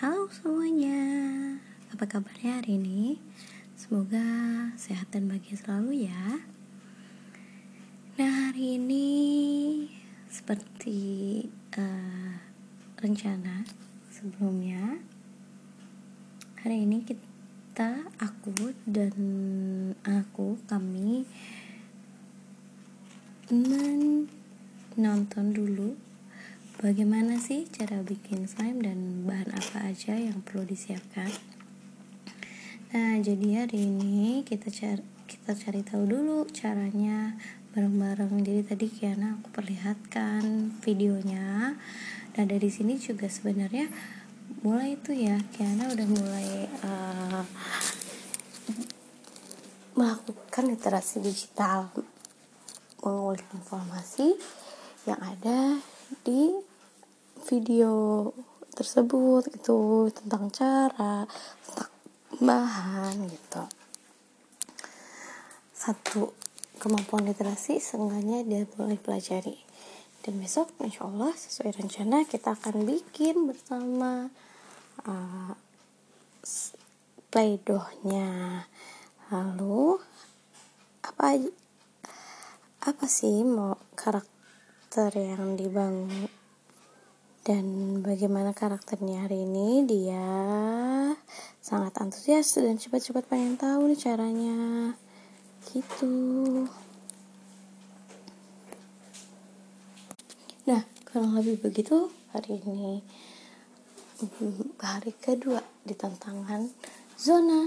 Halo semuanya, apa kabarnya hari ini? Semoga sehat dan bahagia selalu ya. Nah hari ini seperti uh, rencana sebelumnya, hari ini kita, aku dan aku, kami menonton dulu bagaimana sih cara bikin slime dan bahan apa aja yang perlu disiapkan? Nah jadi hari ini kita cari kita cari tahu dulu caranya bareng-bareng. Jadi tadi Kiana aku perlihatkan videonya. Nah dari sini juga sebenarnya mulai itu ya Kiana udah mulai uh, melakukan literasi digital mengulik informasi yang ada di video tersebut itu tentang cara tentang bahan gitu. Satu kemampuan literasi seenggaknya dia boleh pelajari. Dan besok insya Allah sesuai rencana kita akan bikin bersama uh, playdohnya. Lalu apa apa sih mau karakter yang dibangun dan bagaimana karakternya hari ini? Dia sangat antusias dan cepat-cepat pengen tahu nih caranya. Gitu. Nah kurang lebih begitu hari ini. Hari kedua di tantangan zona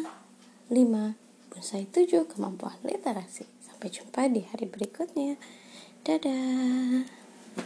5 bonsai 7 kemampuan literasi. Sampai jumpa di hari berikutnya. Dadah